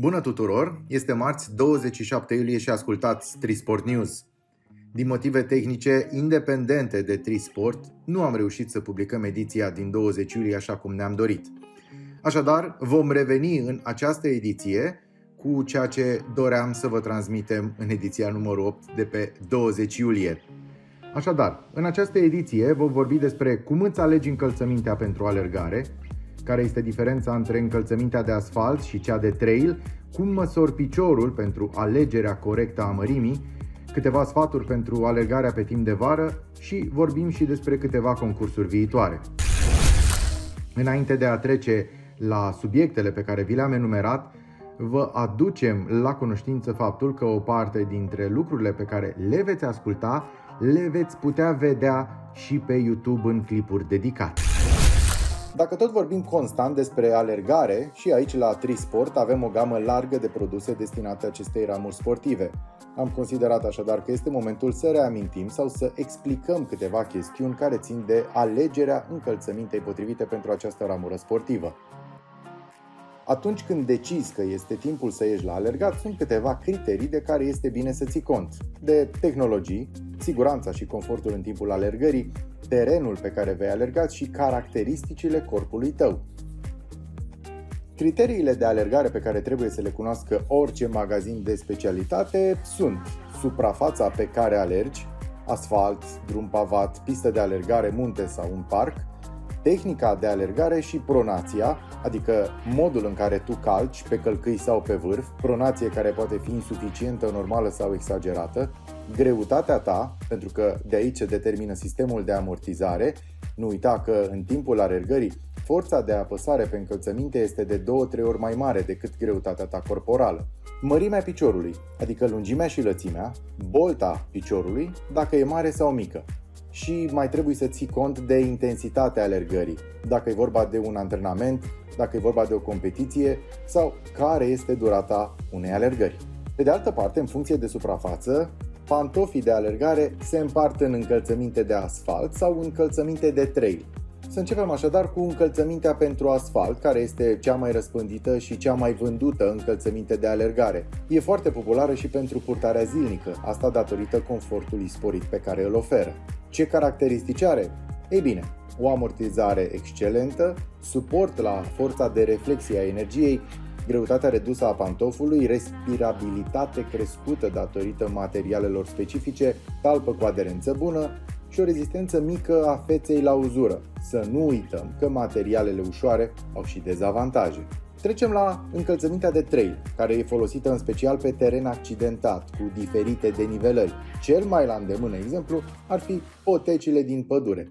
Bună tuturor! Este marți 27 iulie și ascultați Trisport News. Din motive tehnice independente de Trisport, nu am reușit să publicăm ediția din 20 iulie așa cum ne-am dorit. Așadar, vom reveni în această ediție cu ceea ce doream să vă transmitem în ediția numărul 8 de pe 20 iulie. Așadar, în această ediție vom vorbi despre cum îți alegi încălțămintea pentru alergare, care este diferența între încălțămintea de asfalt și cea de trail, cum măsori piciorul pentru alegerea corectă a mărimii, câteva sfaturi pentru alergarea pe timp de vară și vorbim și despre câteva concursuri viitoare. Înainte de a trece la subiectele pe care vi le-am enumerat, vă aducem la cunoștință faptul că o parte dintre lucrurile pe care le veți asculta le veți putea vedea și pe YouTube în clipuri dedicate. Dacă tot vorbim constant despre alergare, și aici la Trisport avem o gamă largă de produse destinate acestei ramuri sportive. Am considerat așadar că este momentul să reamintim sau să explicăm câteva chestiuni care țin de alegerea încălțămintei potrivite pentru această ramură sportivă. Atunci când decizi că este timpul să ieși la alergat, sunt câteva criterii de care este bine să ții cont. De tehnologii, siguranța și confortul în timpul alergării, terenul pe care vei alerga și caracteristicile corpului tău. Criteriile de alergare pe care trebuie să le cunoască orice magazin de specialitate sunt suprafața pe care alergi, asfalt, drum pavat, pistă de alergare, munte sau un parc, tehnica de alergare și pronația, adică modul în care tu calci pe călcâi sau pe vârf, pronație care poate fi insuficientă, normală sau exagerată, greutatea ta, pentru că de aici se determină sistemul de amortizare. Nu uita că în timpul alergării, forța de apăsare pe încălțăminte este de 2-3 ori mai mare decât greutatea ta corporală. Mărimea piciorului, adică lungimea și lățimea, bolta piciorului, dacă e mare sau mică și mai trebuie să ții cont de intensitatea alergării, dacă e vorba de un antrenament, dacă e vorba de o competiție sau care este durata unei alergări. Pe de altă parte, în funcție de suprafață, pantofii de alergare se împart în încălțăminte de asfalt sau încălțăminte de trail. Să începem așadar cu încălțămintea pentru asfalt, care este cea mai răspândită și cea mai vândută încălțăminte de alergare. E foarte populară și pentru purtarea zilnică, asta datorită confortului sporit pe care îl oferă. Ce caracteristici are? Ei bine, o amortizare excelentă, suport la forța de reflexie a energiei, greutatea redusă a pantofului, respirabilitate crescută datorită materialelor specifice, talpă cu aderență bună și o rezistență mică a feței la uzură. Să nu uităm că materialele ușoare au și dezavantaje. Trecem la încălțămintea de trail, care e folosită în special pe teren accidentat, cu diferite denivelări. Cel mai la îndemână exemplu ar fi potecile din pădure.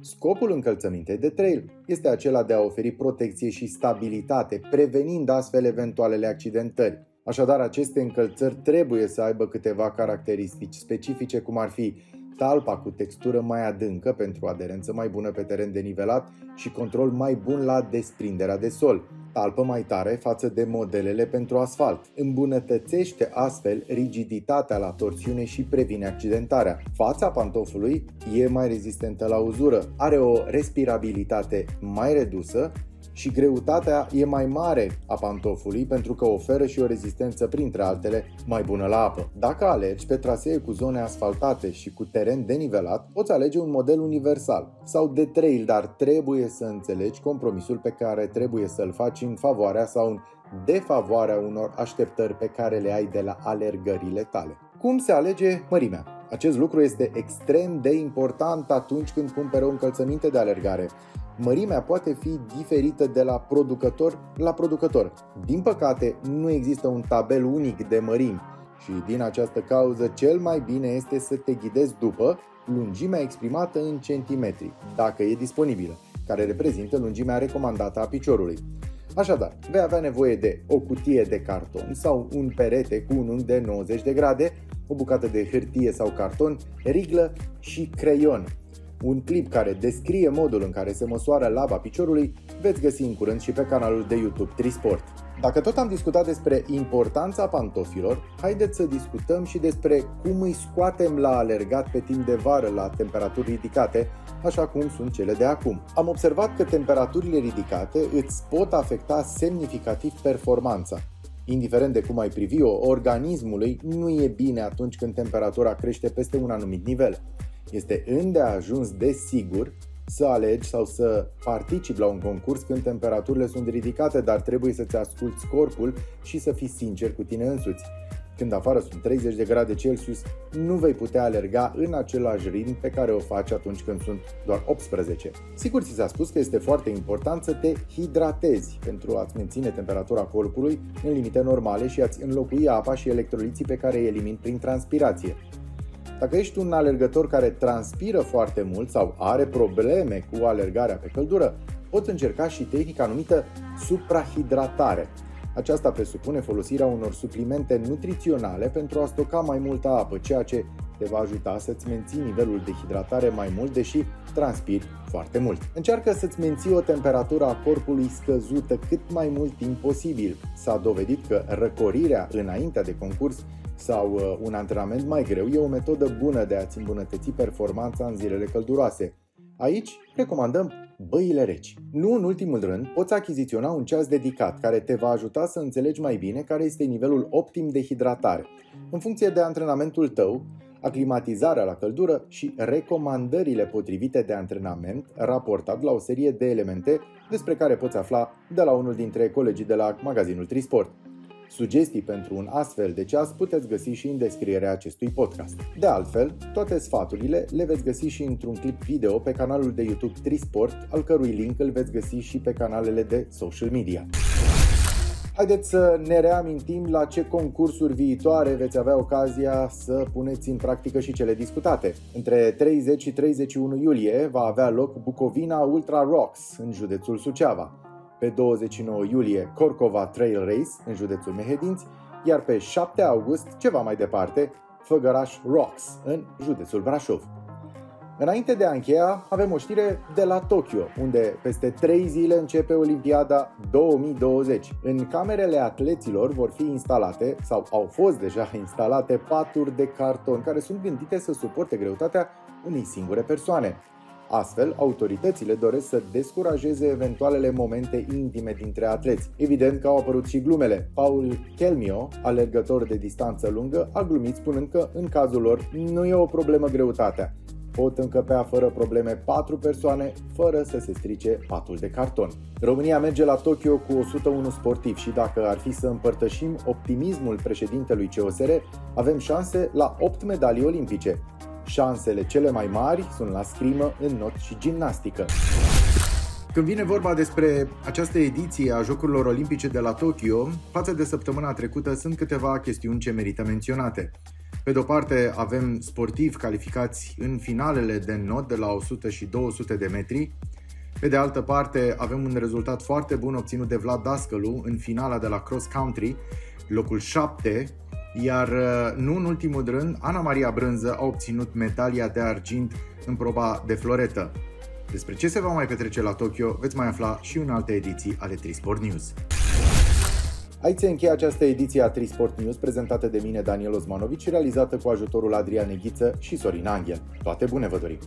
Scopul încălțămintei de trail este acela de a oferi protecție și stabilitate, prevenind astfel eventualele accidentări. Așadar, aceste încălțări trebuie să aibă câteva caracteristici specifice, cum ar fi talpa cu textură mai adâncă pentru aderență mai bună pe teren denivelat și control mai bun la desprinderea de sol, talpă mai tare față de modelele pentru asfalt. Îmbunătățește astfel rigiditatea la torsiune și previne accidentarea. Fața pantofului e mai rezistentă la uzură, are o respirabilitate mai redusă și greutatea e mai mare a pantofului pentru că oferă și o rezistență, printre altele, mai bună la apă. Dacă alergi pe trasee cu zone asfaltate și cu teren denivelat, poți alege un model universal sau de trail, dar trebuie să înțelegi compromisul pe care trebuie să-l faci în favoarea sau în defavoarea unor așteptări pe care le ai de la alergările tale. Cum se alege mărimea? Acest lucru este extrem de important atunci când cumperi o încălțăminte de alergare mărimea poate fi diferită de la producător la producător. Din păcate, nu există un tabel unic de mărimi și din această cauză cel mai bine este să te ghidezi după lungimea exprimată în centimetri, dacă e disponibilă, care reprezintă lungimea recomandată a piciorului. Așadar, vei avea nevoie de o cutie de carton sau un perete cu un unghi de 90 de grade, o bucată de hârtie sau carton, riglă și creion un clip care descrie modul în care se măsoară laba piciorului veți găsi în curând și pe canalul de YouTube Trisport. Dacă tot am discutat despre importanța pantofilor, haideți să discutăm și despre cum îi scoatem la alergat pe timp de vară la temperaturi ridicate, așa cum sunt cele de acum. Am observat că temperaturile ridicate îți pot afecta semnificativ performanța. Indiferent de cum ai privi-o, organismului nu e bine atunci când temperatura crește peste un anumit nivel. Este îndeajuns de sigur să alegi sau să participi la un concurs când temperaturile sunt ridicate, dar trebuie să-ți asculți corpul și să fii sincer cu tine însuți. Când afară sunt 30 de grade Celsius, nu vei putea alerga în același ritm pe care o faci atunci când sunt doar 18. Sigur ți s-a spus că este foarte important să te hidratezi pentru a-ți menține temperatura corpului în limite normale și a-ți înlocui apa și electroliții pe care îi elimini prin transpirație. Dacă ești un alergător care transpiră foarte mult sau are probleme cu alergarea pe căldură, poți încerca și tehnica numită suprahidratare. Aceasta presupune folosirea unor suplimente nutriționale pentru a stoca mai multă apă, ceea ce te va ajuta să-ți menții nivelul de hidratare mai mult, deși transpiri foarte mult. Încearcă să-ți menții o temperatură a corpului scăzută cât mai mult timp posibil. S-a dovedit că răcorirea înainte de concurs sau uh, un antrenament mai greu e o metodă bună de a-ți îmbunătăți performanța în zilele călduroase. Aici recomandăm băile reci. Nu în ultimul rând, poți achiziționa un ceas dedicat care te va ajuta să înțelegi mai bine care este nivelul optim de hidratare. În funcție de antrenamentul tău, aclimatizarea la căldură și recomandările potrivite de antrenament raportat la o serie de elemente despre care poți afla de la unul dintre colegii de la magazinul Trisport. Sugestii pentru un astfel de ceas puteți găsi și în descrierea acestui podcast. De altfel, toate sfaturile le veți găsi și într-un clip video pe canalul de YouTube Trisport, al cărui link îl veți găsi și pe canalele de social media. Haideți să ne reamintim la ce concursuri viitoare veți avea ocazia să puneți în practică și cele discutate. Între 30 și 31 iulie va avea loc Bucovina Ultra Rocks în județul Suceava pe 29 iulie Corcova Trail Race în județul Mehedinți, iar pe 7 august, ceva mai departe, Făgăraș Rocks în județul Brașov. Înainte de a încheia, avem o știre de la Tokyo, unde peste 3 zile începe Olimpiada 2020. În camerele atleților vor fi instalate, sau au fost deja instalate, paturi de carton care sunt gândite să suporte greutatea unei singure persoane. Astfel, autoritățile doresc să descurajeze eventualele momente intime dintre atleți. Evident că au apărut și glumele. Paul Kelmio, alergător de distanță lungă, a glumit spunând că, în cazul lor, nu e o problemă greutatea. Pot încăpea fără probleme 4 persoane, fără să se strice patul de carton. România merge la Tokyo cu 101 sportivi și dacă ar fi să împărtășim optimismul președintelui COSR, avem șanse la 8 medalii olimpice. Șansele cele mai mari sunt la scrimă, în not și gimnastică. Când vine vorba despre această ediție a Jocurilor Olimpice de la Tokyo, față de săptămâna trecută sunt câteva chestiuni ce merită menționate. Pe de o parte avem sportivi calificați în finalele de not de la 100 și 200 de metri. Pe de altă parte avem un rezultat foarte bun obținut de Vlad Dascălu în finala de la cross country, locul 7 iar uh, nu în ultimul rând, Ana Maria Brânză a obținut medalia de argint în proba de floretă. Despre ce se va mai petrece la Tokyo veți mai afla și în alte ediții ale Trisport News. Aici se încheie această ediție a Trisport News prezentată de mine Daniel Osmanovici, realizată cu ajutorul Adrian Eghiță și Sorin Angel. Toate bune vă dorim!